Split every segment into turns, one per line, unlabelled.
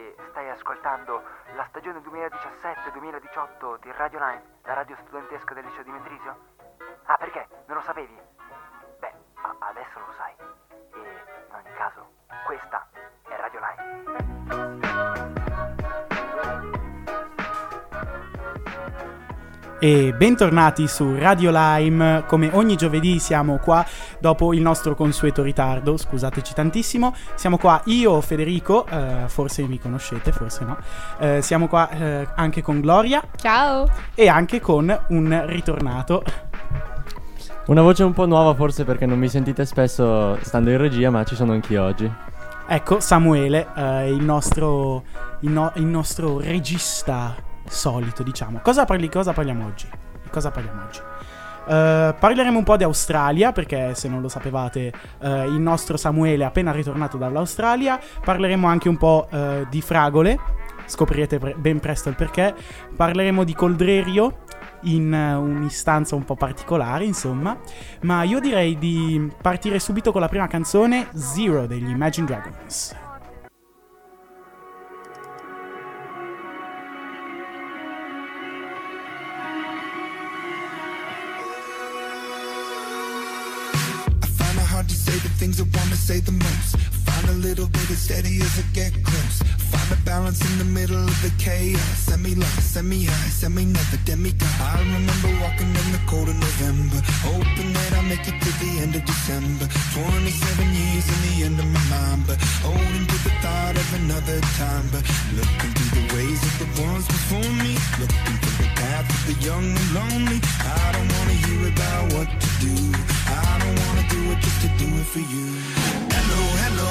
che stai ascoltando la stagione 2017-2018 di Radio Line, la radio studentesca del liceo di Mendrisio? Ah, perché? Non lo sapevi? E
bentornati su Radio Lime, come ogni giovedì siamo qua dopo il nostro consueto ritardo, scusateci tantissimo, siamo qua io, Federico, eh, forse mi conoscete, forse no, eh, siamo qua eh, anche con Gloria.
Ciao!
e anche con un ritornato,
Una voce un po' nuova forse perché non mi sentite spesso stando in regia, ma ci sono anch'io oggi.
ecco Samuele, eh, il, nostro, il, no- il nostro regista solito, diciamo. Cosa, parli- cosa parliamo oggi? Cosa parliamo oggi? Eh, parleremo un po' di Australia perché se non lo sapevate eh, il nostro Samuele è appena ritornato dall'Australia. Parleremo anche un po' eh, di fragole, scoprirete pre- ben presto il perché. Parleremo di Coldrerio in un'istanza un po' particolare, insomma. Ma io direi di partire subito con la prima canzone, Zero degli Imagine Dragons.
Say the most. Find a little bit of steady as I get close. Find a balance in the middle of the chaos. Send me lost, send me high, send me never demigod. I remember walking in the cold of November, hoping that I make it to the end of December. 27 years in the end of my mind, but holding to the thought of another time. But looking through the ways of the ones before me, looking through the path of the young and lonely. I don't wanna hear about what to do. I don't wanna do it just to do it for you. Hello, hello,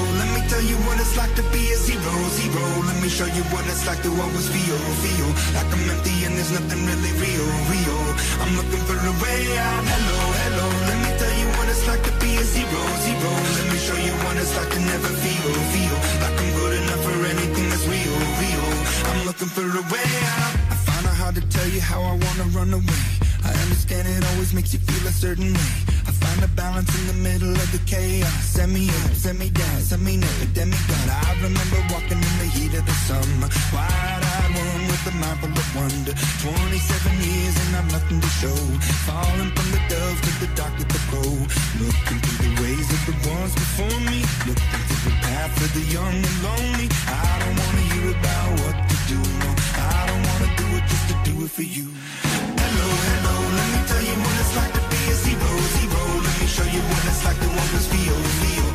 tell you what it's like to be a zero, zero. Let me show you what it's like to always feel, feel like I'm empty and there's nothing really real, real. I'm looking for a way out. Hello, hello, let me tell you what it's like to be a zero, zero. Let me show you what it's like to never feel, feel like I'm good enough for anything that's real, real. I'm looking for a way out. I find it hard to tell you how I wanna run away. I understand it always makes you feel a certain way. Find a balance in the middle of the chaos. Send me up, send me down, send me never demigod. I remember walking in the heat of the summer. Wide-eyed one with a mind full of wonder. 27 years and I've nothing to show. Falling from the dove to the dark with the cold. Looking through the ways of the ones before me. Looking through the path of the young and lonely. I don't wanna hear about what to do. No, I don't wanna do it just to do it for you. Hello, hello, let me tell you what it's like to when it's like the one that's feel, feel.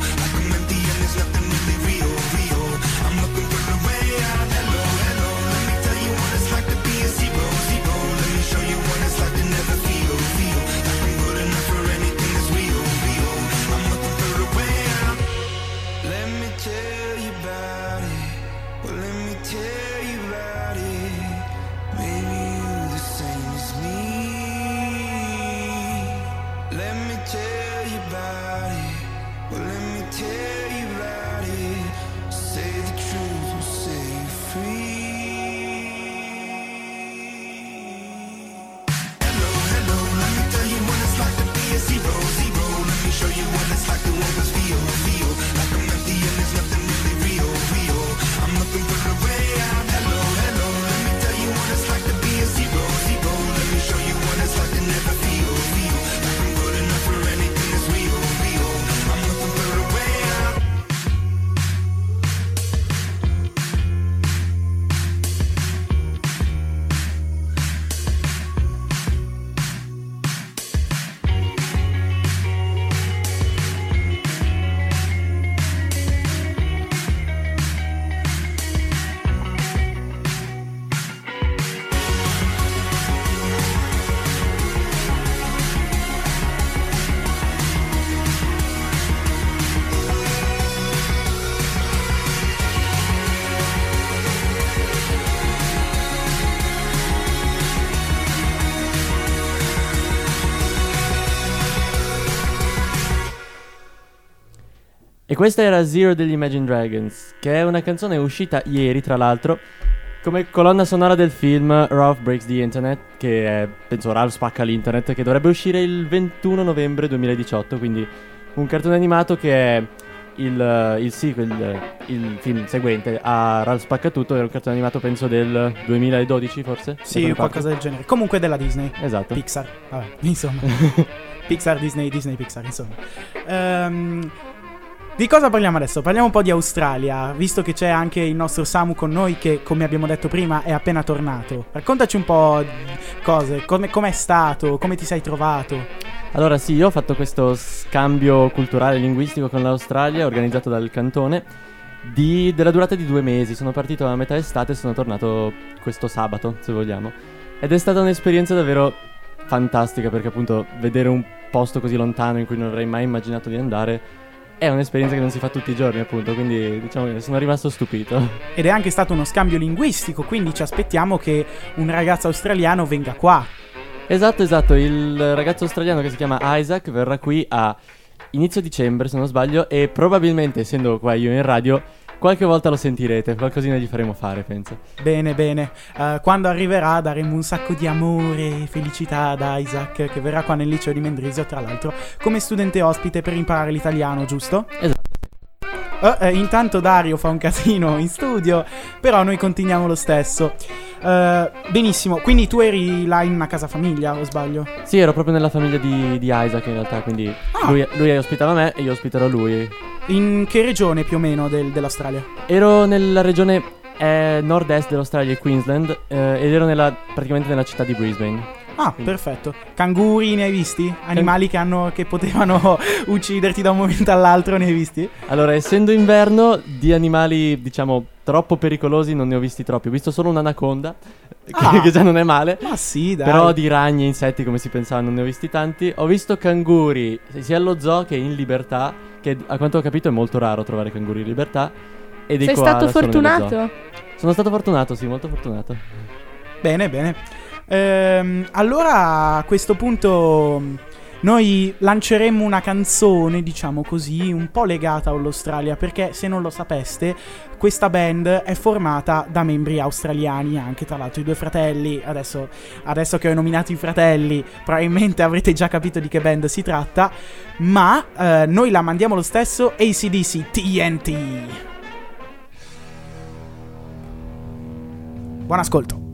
E questa era Zero degli Imagine Dragons, che è una canzone uscita ieri, tra l'altro, come colonna sonora del film Ralph Breaks the Internet, che è, penso, Ralph spacca l'internet, che dovrebbe uscire il 21 novembre 2018, quindi un cartone animato che è il, il sequel, il film seguente a Ralph Spaccatutto, era un cartone animato penso del 2012 forse?
Sì, qualcosa del genere. Comunque della Disney.
Esatto.
Pixar. Vabbè, insomma. Pixar, Disney, Disney, Pixar, insomma. Ehm, di cosa parliamo adesso? Parliamo un po' di Australia, visto che c'è anche il nostro Samu con noi che, come abbiamo detto prima, è appena tornato. Raccontaci un po' cose, come com'è stato, come ti sei trovato.
Allora sì, io ho fatto questo scambio culturale e linguistico con l'Australia organizzato dal cantone di- della durata di due mesi. Sono partito a metà estate e sono tornato questo sabato, se vogliamo. Ed è stata un'esperienza davvero fantastica perché appunto vedere un posto così lontano in cui non avrei mai immaginato di andare è un'esperienza che non si fa tutti i giorni appunto, quindi diciamo che sono rimasto stupito.
Ed è anche stato uno scambio linguistico, quindi ci aspettiamo che un ragazzo australiano venga qua.
Esatto, esatto, il ragazzo australiano che si chiama Isaac verrà qui a inizio dicembre se non sbaglio e probabilmente essendo qua io in radio qualche volta lo sentirete, qualcosina gli faremo fare penso.
Bene, bene. Eh, quando arriverà daremo un sacco di amore e felicità ad Isaac, che verrà qua nel liceo di Mendrisio, tra l'altro, come studente ospite per imparare l'italiano, giusto?
Esatto.
Eh, eh, intanto Dario fa un casino in studio, però noi continuiamo lo stesso. Eh, benissimo, quindi tu eri là in una casa famiglia, o sbaglio?
Sì, ero proprio nella famiglia di, di Isaac in realtà, quindi
Ah.
lui, lui ospitava me e io ospiterò lui.
In che regione più o meno del- dell'Australia?
Ero nella regione eh, nord-est dell'Australia, Queensland, eh, ed ero nella- praticamente nella città di Brisbane.
Ah, perfetto. Canguri ne hai visti? Animali che, hanno, che potevano ucciderti da un momento all'altro, ne hai visti?
Allora, essendo inverno, di animali, diciamo, troppo pericolosi non ne ho visti troppi. Ho visto solo un'anaconda, che,
Ah.
che già non è male.
Ma sì, dai.
Però di ragni e insetti, come si pensava, non ne ho visti tanti. Ho visto canguri sia allo zoo che in libertà, che a quanto ho capito è molto raro trovare canguri in libertà. E dei
Sei stato fortunato?
Sono stato fortunato, sì, molto fortunato.
Bene, bene. Ehm, allora a questo punto noi lanceremmo una canzone, diciamo così, un po' legata all'Australia, perché se non lo sapeste, questa band è formata da membri australiani, anche tra l'altro i due fratelli. Adesso, adesso che ho nominato i fratelli, probabilmente avrete già capito di che band si tratta, ma eh, noi la mandiamo lo stesso ACDC TNT. Buon ascolto.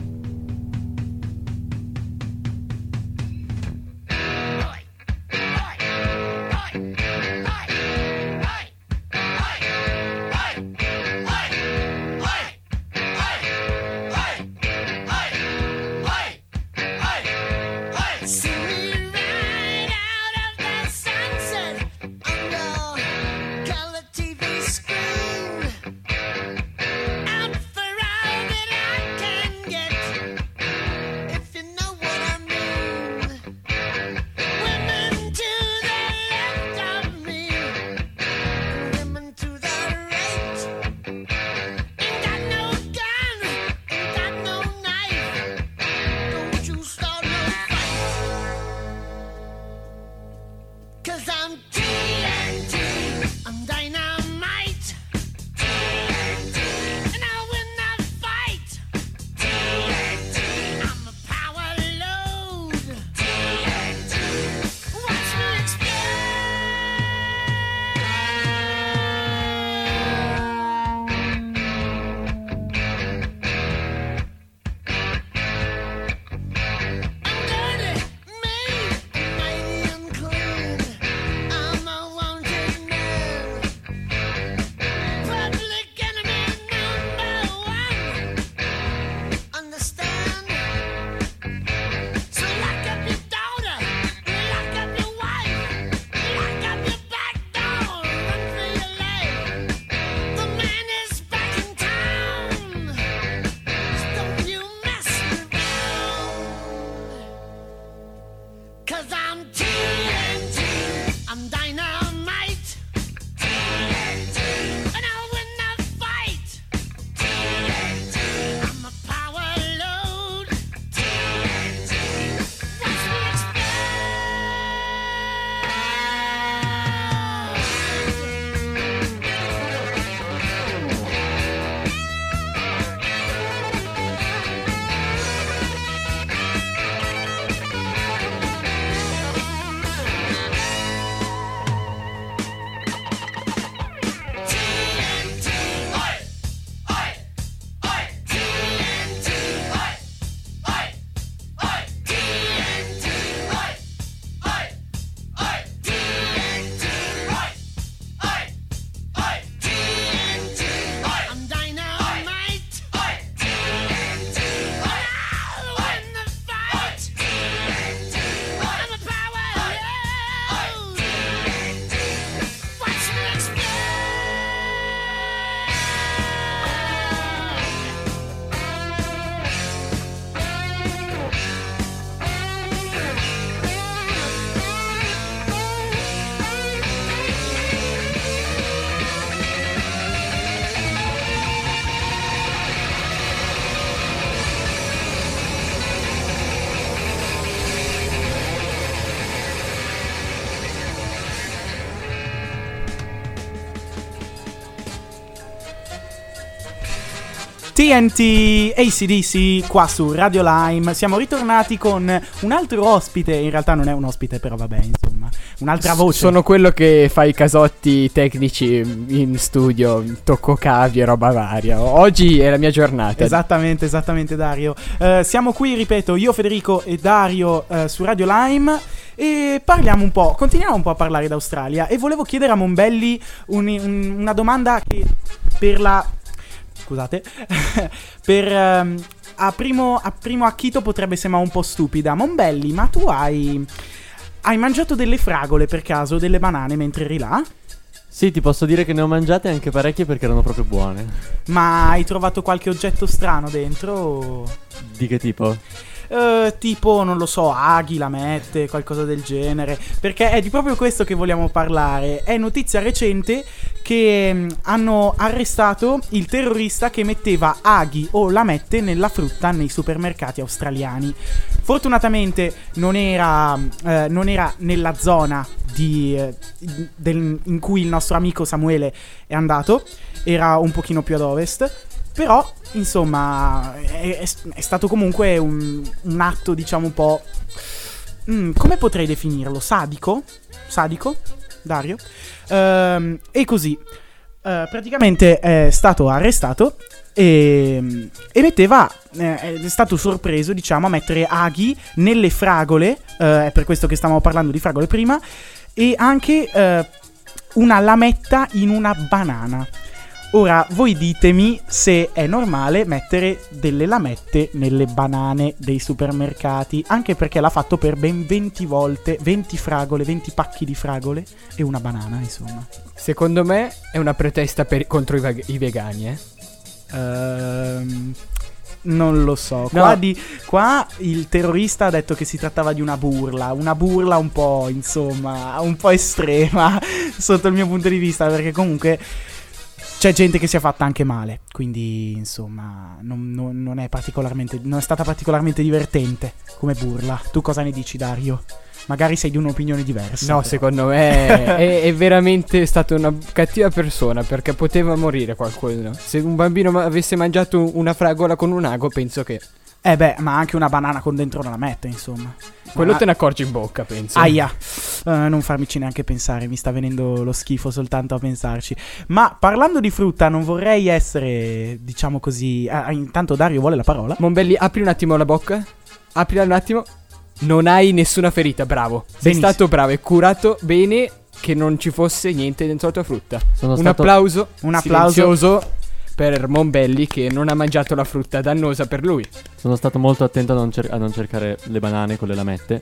TNT
ACDC qua su Radio Lime. Siamo ritornati con un altro ospite. In realtà non è un ospite, però vabbè, insomma, un'altra voce.
Sono quello che fa i casotti tecnici in studio, tocco cavi e roba varia. Oggi è la mia giornata.
Esattamente, esattamente, Dario. Eh, siamo qui, ripeto, io, Federico e Dario eh, su Radio Lime. E parliamo un po', continuiamo un po' a parlare d'Australia. E volevo chiedere a Mombelli un- un- una domanda che per la. Scusate. per. ehm, a, primo, a primo acchito potrebbe sembrare un po' stupida. Mombelli, ma tu hai. Hai mangiato delle fragole per caso, delle banane mentre eri là?
Sì, ti posso dire che ne ho mangiate anche parecchie perché erano proprio buone.
Ma hai trovato qualche oggetto strano dentro?
Di che tipo?
Eh, tipo, non lo so, aghi, lamette, qualcosa del genere. Perché è di proprio questo che vogliamo parlare. È notizia recente che mm, hanno arrestato il terrorista che metteva aghi o lamette nella frutta nei supermercati australiani. Fortunatamente non era, eh, non era nella zona di, eh, del- in cui il nostro amico Samuele è andato, era un pochino più ad ovest. Però, insomma, è, è- stato comunque un, un atto, diciamo, un po'... mm, come potrei definirlo? Sadico? Sadico? Dario? Ehm, e così. Eh, praticamente è stato arrestato e, e metteva... eh, è stato sorpreso, diciamo, a mettere aghi nelle fragole. eh, è per questo che stavamo parlando di fragole prima. E anche eh, una lametta in una banana. Ora, voi ditemi se è normale mettere delle lamette nelle banane dei supermercati, anche perché l'ha fatto per ben 20 volte, 20 fragole, 20 pacchi di fragole e una banana, insomma.
Secondo me è una protesta per- contro i, veg- i vegani, eh.
Ehm, non lo so.
No.
Qua, di- qua il terrorista ha detto che si trattava di una burla, una burla un po', insomma, un po' estrema sotto il mio punto di vista, perché comunque c'è gente che si è fatta anche male, quindi insomma non, non- non è particolarmente, non è stata particolarmente divertente come burla. Tu cosa ne dici Dario? Magari sei di un'opinione diversa.
No,
però.
secondo me è, è veramente stata una cattiva persona perché poteva morire qualcuno. Se un bambino avesse mangiato una fragola con un ago, penso che
Eh beh, ma anche una banana con dentro una lametta, insomma.
quello
Ma-
te ne accorgi in bocca, penso.
Aia, Eh, non farmici neanche pensare, mi sta venendo lo schifo soltanto a pensarci. Ma parlando di frutta, non vorrei essere, diciamo così. ah, intanto Dario vuole la parola.
Monbelli, apri un attimo la bocca. Aprila un attimo. Non hai nessuna ferita, bravo. Sei
Benissimo.
stato bravo, hai curato bene che non ci fosse niente dentro la tua frutta.
Sono
un
stato-
applauso.
Un applauso.
silenzioso per Monbelli che non ha mangiato la frutta dannosa per lui.
Sono stato molto attento a non, cer- a non cercare le banane con le lamette.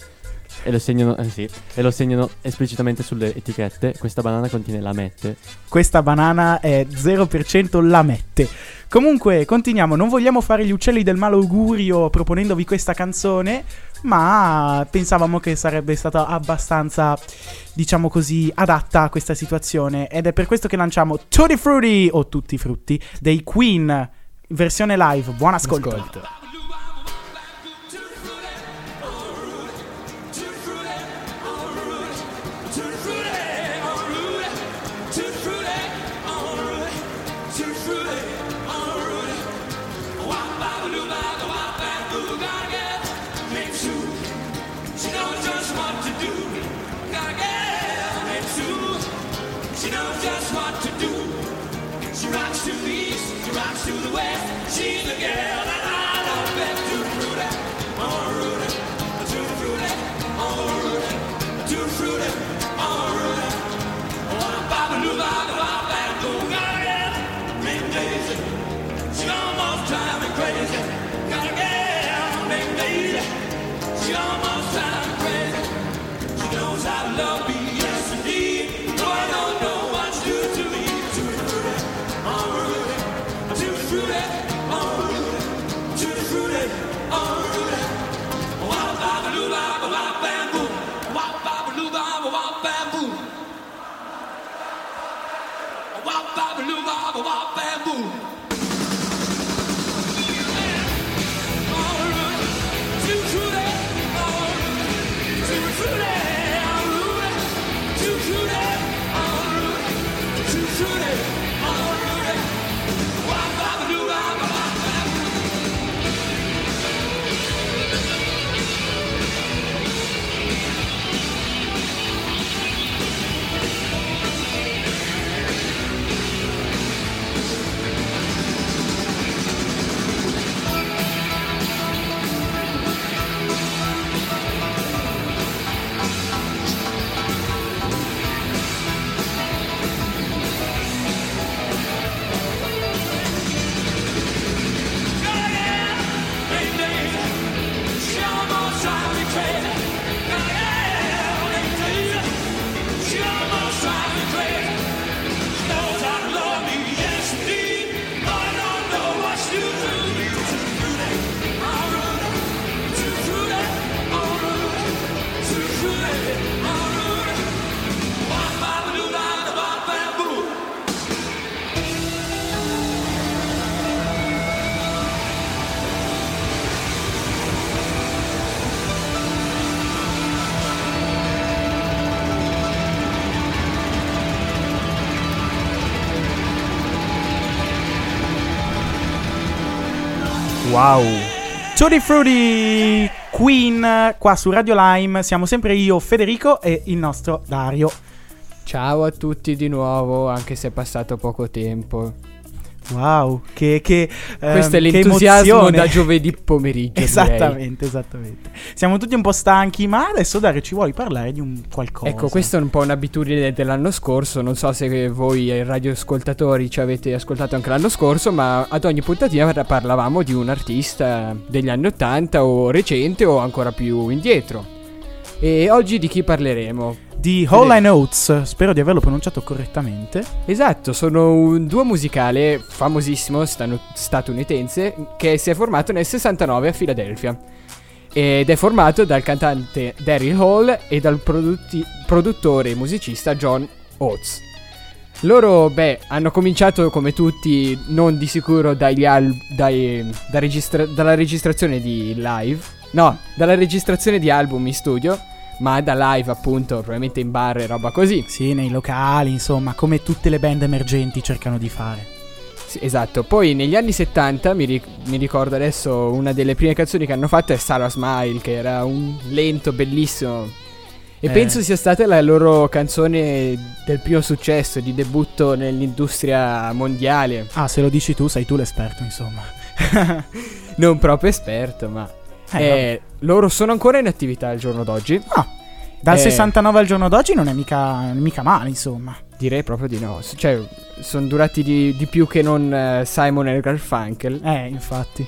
E lo segnano, eh sì, e lo segnano esplicitamente sulle etichette. Questa banana contiene lamette.
Questa banana è 0% lamette. Comunque, continuiamo. Non vogliamo fare gli uccelli del malaugurio proponendovi questa canzone. Ma pensavamo che sarebbe stata abbastanza, diciamo così, adatta a questa situazione. Ed è per questo che lanciamo Tutti Frutti o Tutti i Frutti dei Queen. Versione live. Buon ascolto.
Ascolta.
Wow. Tutti Frutti Queen qua su Radio Lime. Siamo sempre io, Federico e il nostro Dario.
Ciao a tutti di nuovo, anche se è passato poco tempo.
Wow, che, che ehm,
Questo è l'entusiasmo
emozione.
da giovedì pomeriggio. direi.
Esattamente, esattamente. Siamo tutti un po' stanchi, ma adesso Dario ci vuoi parlare di un qualcosa.
Ecco, questa è un po' un'abitudine dell'anno scorso. Non so se voi eh, radioascoltatori ci avete ascoltato anche l'anno scorso, ma ad ogni puntatina parlavamo di un artista degli anni 80 o recente o ancora più indietro. E oggi di chi parleremo?
Di Hall and Oates, spero di averlo pronunciato correttamente.
Esatto, sono un duo musicale famosissimo stanu- statunitense che si è formato nel 69 a Filadelfia. Ed è formato dal cantante Daryl Hall e dal produtti- produttore e musicista John Oates. Loro, beh, hanno cominciato come tutti, non di sicuro dagli al- dai- da registra- dalla registrazione di live, no, dalla registrazione di album in studio, ma da live appunto, probabilmente in bar e roba così.
Sì, nei locali, insomma, come tutte le band emergenti cercano di fare.
Sì, esatto. Poi negli anni 70 mi, ric- mi ricordo adesso una delle prime canzoni che hanno fatto è Sarah Smile, che era un lento bellissimo. E
Eh.
penso sia stata la loro canzone del primo successo, di debutto nell'industria mondiale.
Ah, se lo dici tu, sei tu l'esperto, insomma.
Non proprio esperto, ma.
Eh,
eh, loro sono ancora in attività al giorno d'oggi.
Ah, dal
Eh.
69 al giorno d'oggi non è mica, mica male, insomma.
Direi proprio di no. Cioè, sono durati di, di più che non eh, Simon e Garfunkel.
Eh, infatti.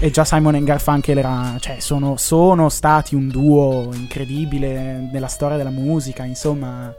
E già Simon e Garfunkel era, cioè, sono, sono stati un duo incredibile nella storia della musica, insomma.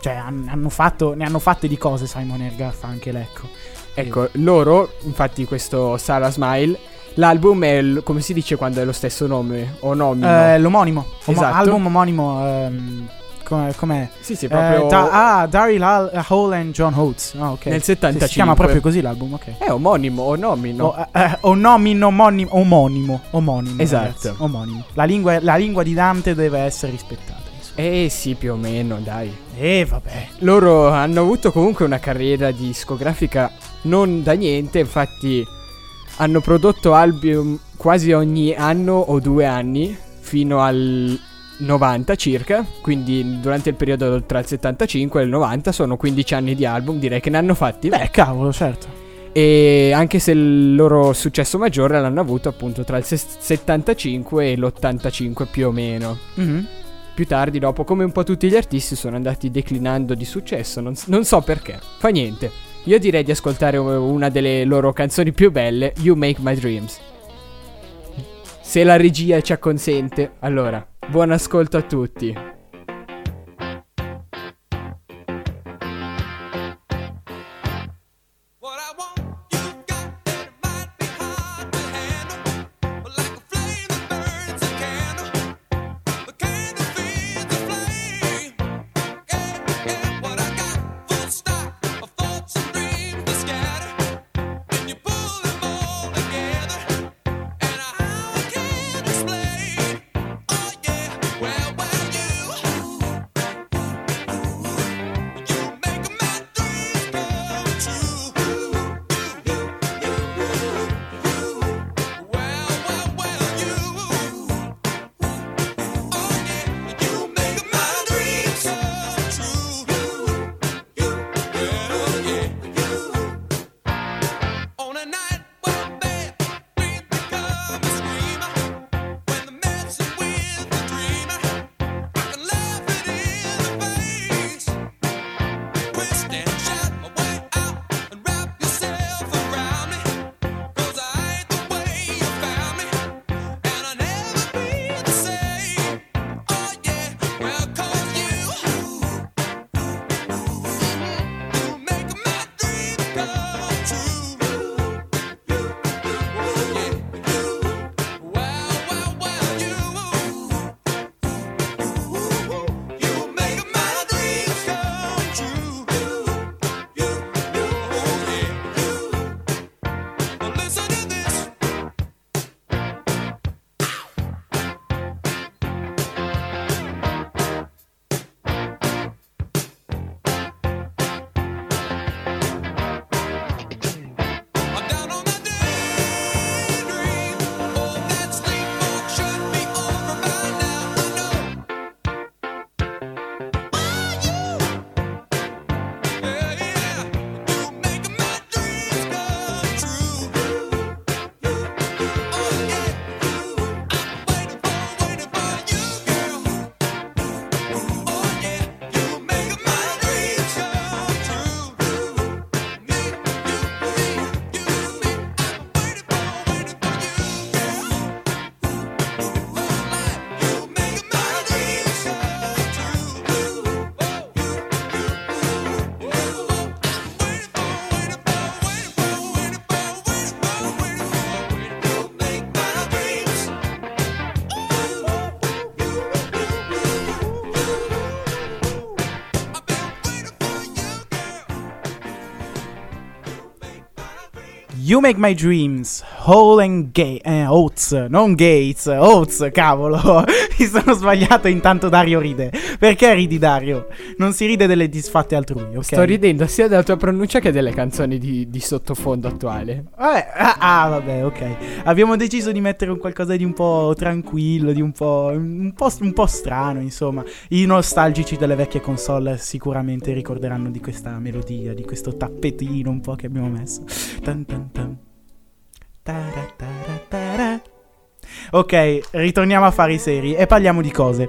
Cioè, han- hanno fatto, ne hanno fatte di cose Simon e Garfunkel, ecco.
Ecco, loro, infatti, questo Sarah Smile. L'album è, il- come si dice quando è lo stesso nome? O nomino?
Eh, l'omonimo. Omo-
Esatto.
album omonimo. ehm, come- com'è?
sì, sì,
Eh,
proprio.
da- ah, Daryl Hall, Hall and John Oates. Ah, ok.
Nel
Sì,
75.
Si chiama proprio così l'album, ok.
È omonimo o nomino.
O, eh, eh, onomino, omonimo, omonimo, omonimo.
Esatto.
ragazzi, omonimo. La lingua, la lingua di Dante deve essere rispettata.
Eh sì, più o meno, dai.
E vabbè.
Loro hanno avuto comunque una carriera discografica non da niente, infatti hanno prodotto album quasi ogni anno o due anni fino al 90 circa, quindi durante il periodo tra il 75 e il 90 sono 15 anni di album, direi che ne hanno fatti.
Beh, cavolo, certo.
E anche se il loro successo maggiore l'hanno avuto appunto tra il ses- 75 e l'85 più o meno.
Mhm.
Più tardi, dopo, come un po' tutti gli artisti, sono andati declinando di successo. Non, non so perché. Fa niente. Io direi di ascoltare una delle loro canzoni più belle, You Make My Dreams. Se la regia ci acconsente. Allora, buon ascolto a tutti.
You
Make My Dreams, Hole and Gate, eh, Oates, non Gates, Oates, cavolo, mi sono sbagliato intanto Dario ride. Perché ridi Dario? Non si ride delle disfatte altrui, ok?
Sto ridendo sia della tua pronuncia che delle canzoni di, di sottofondo attuale.
Eh, ah, ah, vabbè, ok. Abbiamo deciso di mettere un qualcosa di un po' tranquillo, di un po', un po', un po' strano, insomma. I nostalgici delle vecchie console sicuramente ricorderanno di questa melodia, di questo tappetino un po' che abbiamo messo. Tan tan tan. Ok, ritorniamo a fare i seri e parliamo di cose.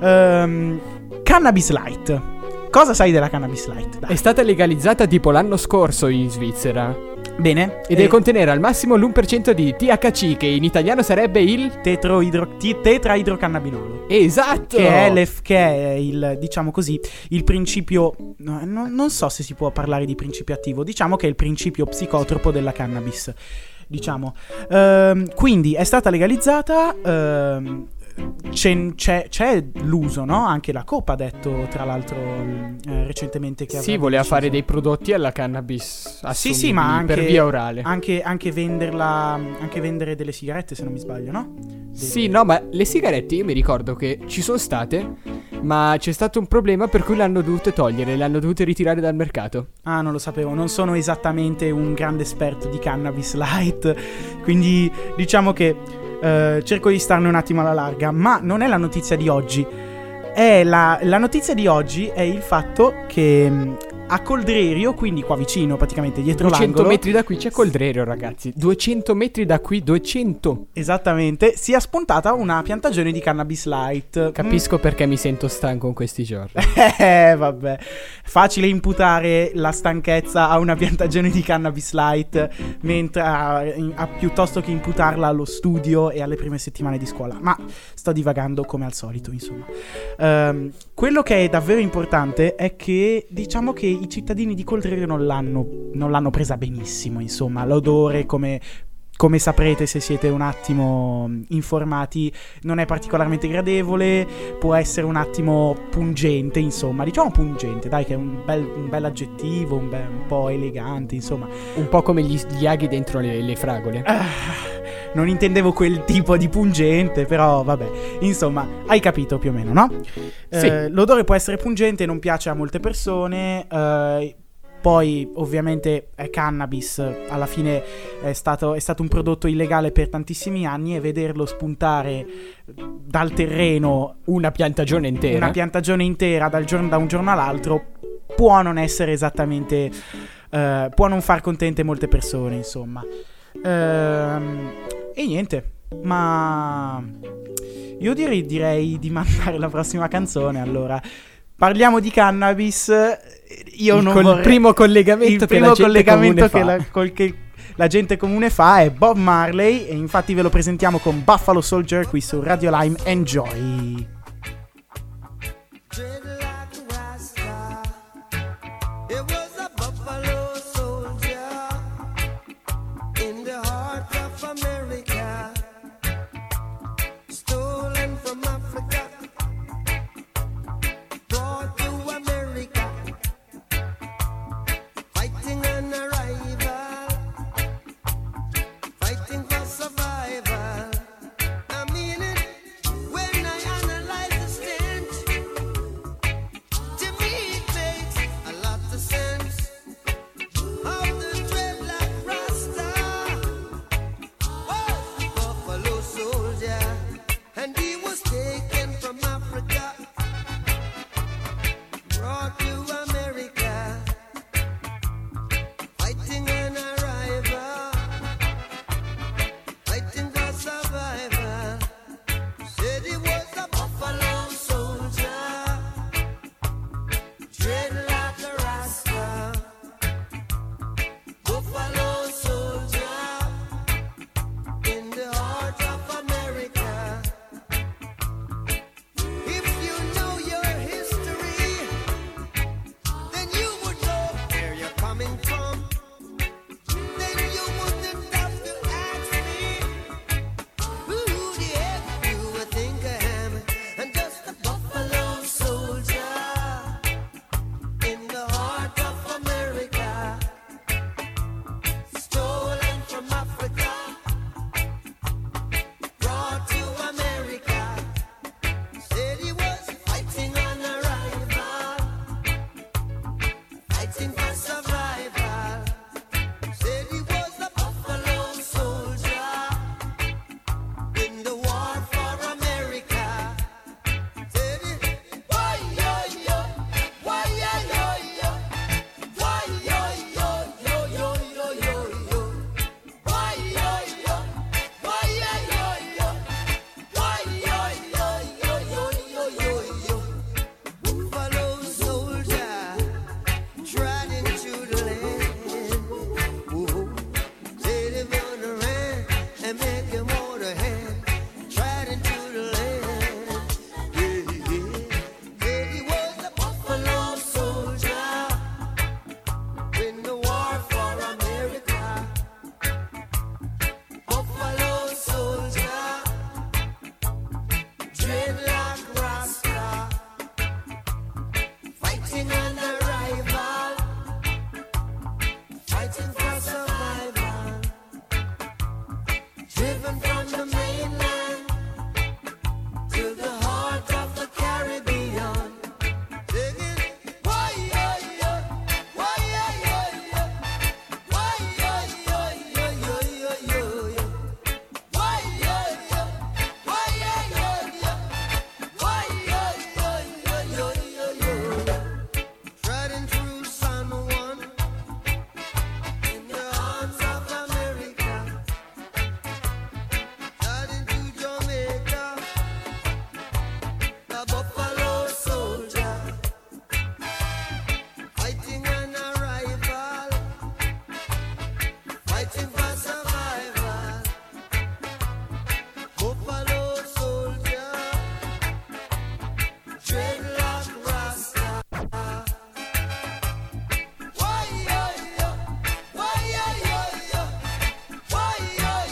Ehm, cannabis Light. Cosa sai della Cannabis Light? Dai.
È stata legalizzata tipo l'anno scorso in Svizzera.
Bene.
E deve contenere al massimo l'1% di THC, che in italiano sarebbe il.
tetroidro- ti- tetraidrocannabinolo.
Esatto!
Che è, l'ef- che è il, diciamo così, il principio. no- non so se si può parlare di principio attivo. Diciamo che è il principio psicotropo della cannabis. Diciamo. Ehm, quindi è stata legalizzata. ehm, c'è, c'è- c'è l'uso, no? Anche la Copa ha detto, tra l'altro, mh, eh, recentemente che
Sì, voleva
deciso-
fare dei prodotti alla cannabis
Sì, sì, ma anche
per via orale.
Anche, anche venderla. Anche vendere delle sigarette, se non mi sbaglio, no?
Sì, no, ma le sigarette io mi ricordo che ci sono state, ma c'è stato un problema per cui l'hanno dovute togliere, le hanno dovute ritirare dal mercato.
Ah, non lo sapevo, non sono esattamente un grande esperto di cannabis light, quindi diciamo che eh, cerco di starne un attimo alla larga, ma non è la notizia di oggi. La, la notizia di oggi è il fatto che mh, a Coldrerio, quindi qua vicino, praticamente dietro
200
l'angolo,
metri da qui c'è Coldrerio, ragazzi. 200 metri da qui, 200.
esattamente, si è spuntata una piantagione di cannabis light.
Capisco perché mi sento stanco in questi giorni.
Eh, vabbè. Facile imputare la stanchezza a una piantagione di cannabis light, mentre a- a- piuttosto che imputarla allo studio e alle prime settimane di scuola. Ma sto divagando come al solito, insomma. Ehm, quello che è davvero importante è che diciamo che i cittadini di Coldrerio non l'hanno, non l'hanno presa benissimo, insomma. L'odore, come come saprete se siete un attimo informati, non è particolarmente gradevole, può essere un attimo pungente, insomma, diciamo pungente, dai che è un bel, un bel aggettivo, un, bel- un po' elegante, insomma.
Un po' come gli, gli aghi dentro le, le fragole.
Ah, non intendevo quel tipo di pungente, però vabbè, insomma, hai capito più o meno, no?
Sì.
Eh, l'odore può essere pungente, non piace a molte persone, eh, poi ovviamente è cannabis, alla fine è stato, è stato un prodotto illegale per tantissimi anni e vederlo spuntare dal terreno
Una piantagione intera.
una piantagione intera dal giorno- da un giorno all'altro può non essere esattamente eh, può non far contente molte persone insomma Ehm, e niente ma io direi, direi di mandare la prossima canzone allora. Parliamo di cannabis. Io
Il
non
col-
vorrei-
primo collegamento
il primo
la
collegamento che la, col- che la gente comune fa è Bob Marley e infatti ve lo presentiamo con Buffalo Soldier qui su Radio Lime. Enjoy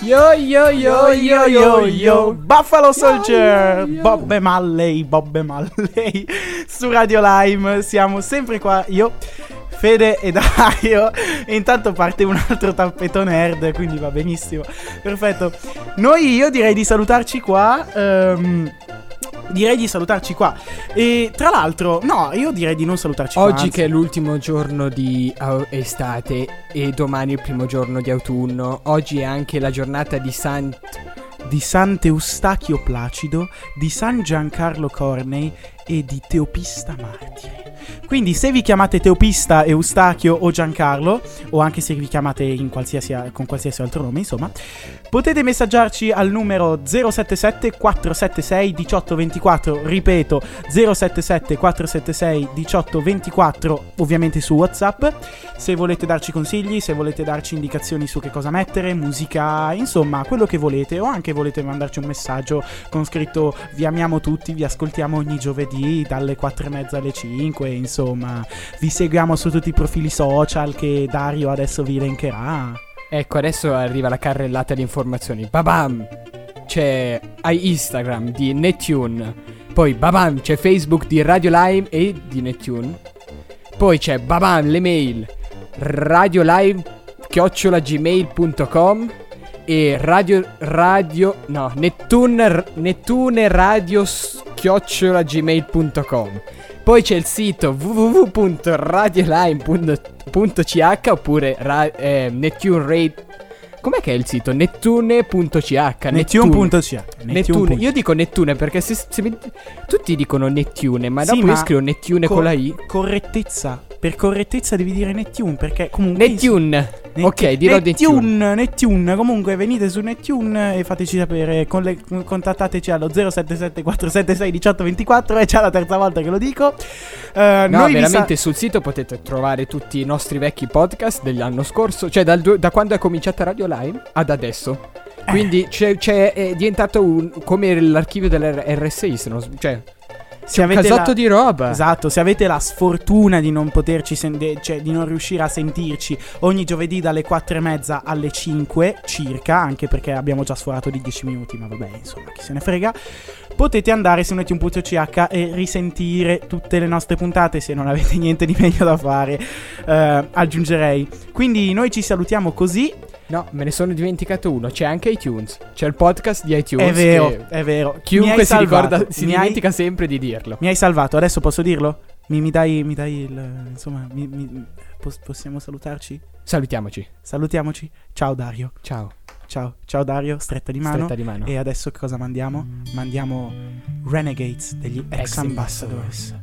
Yo yo yo yo yo yo.
Buffalo Soldier,
yo.
Bob e Malley, Bob e Malley su Radio Lime. Siamo sempre qua, io, Fede e Dario. E intanto parte un altro tappeto nerd, quindi va benissimo. Perfetto. Noi, io direi di salutarci qua. ehm, direi di salutarci qua. E tra l'altro, no, io direi di non salutarci qua.
Oggi che è l'ultimo giorno di estate e domani il primo giorno di autunno, oggi è anche la giornata di Sant...
di Sant'Eustachio Placido, di San Giancarlo Cornei e di Teopista Martire. Quindi se vi chiamate Teopista, Eustachio o Giancarlo, o anche se vi chiamate in qualsiasi, con qualsiasi altro nome, insomma, potete messaggiarci al numero 077 476 1824, ripeto 077 476 1824, ovviamente su WhatsApp. Se volete darci consigli, se volete darci indicazioni su che cosa mettere, musica, insomma, quello che volete, o anche volete mandarci un messaggio con scritto vi amiamo tutti, vi ascoltiamo ogni giovedì dalle 4 e mezza alle 5, insomma, vi seguiamo su tutti i profili social che Dario adesso vi elencherà.
Ecco, adesso arriva la carrellata di informazioni. Babam! C'è Instagram di Netune. Poi babam, c'è Facebook di Radio Lime e di Netune. Poi c'è babam, le mail. Radiolime e radio radio no, Nettune Nettune radio s- chiocciolagmail.com. Poi c'è il sito www.radiolime.ch oppure ra- eh, Neptune Rate Com'è che è il sito? Nettune.ch
Netune.ch.
Nettune. Io dico Nettune perché se, se mi- tutti dicono Nettune, ma
Sì,
dopo
ma
io scrivo Nettune
co-
con la I.
Correttezza. Per correttezza devi dire Nettune perché comunque...
Nettune.
Net-
ok, dirò Nettune.
Nettune. Comunque venite su Nettune e fateci sapere. con le- contattateci allo 077 476 1824. È già la terza volta che lo dico. Eh,
No,
vi sa-
veramente sul sito potete trovare tutti i nostri vecchi podcast dell'anno scorso, cioè dal da quando è cominciata Radio Live ad adesso. Quindi c'è, c'è- è diventato un, come l'archivio dell'RSI, se non cioè
se
un casotto
la-
di roba.
Esatto, se avete la sfortuna di non poterci sende- cioè di non riuscire a sentirci ogni giovedì dalle 4 e mezza alle 5 circa, anche perché abbiamo già sforato di 10 minuti, ma vabbè, insomma, chi se ne frega. Potete andare su netune.ch e risentire tutte le nostre puntate se non avete niente di meglio da fare, eh, aggiungerei. Quindi noi ci salutiamo così.
No, me ne sono dimenticato uno, c'è anche iTunes. C'è il podcast di iTunes.
È vero, è vero.
Chiunque
hai
si ricorda, si
mi hai-
dimentica sempre di dirlo.
Mi hai salvato, adesso posso dirlo? Mi, mi dai, mi dai il. Insomma, mi- mi- pos- possiamo salutarci?
Salutiamoci.
Salutiamoci. Ciao Dario.
Ciao.
Ciao, ciao Dario, stretta di mano.
Stretta di mano.
E adesso cosa mandiamo? Mandiamo Renegades degli Ex
Ex
Ambassadors.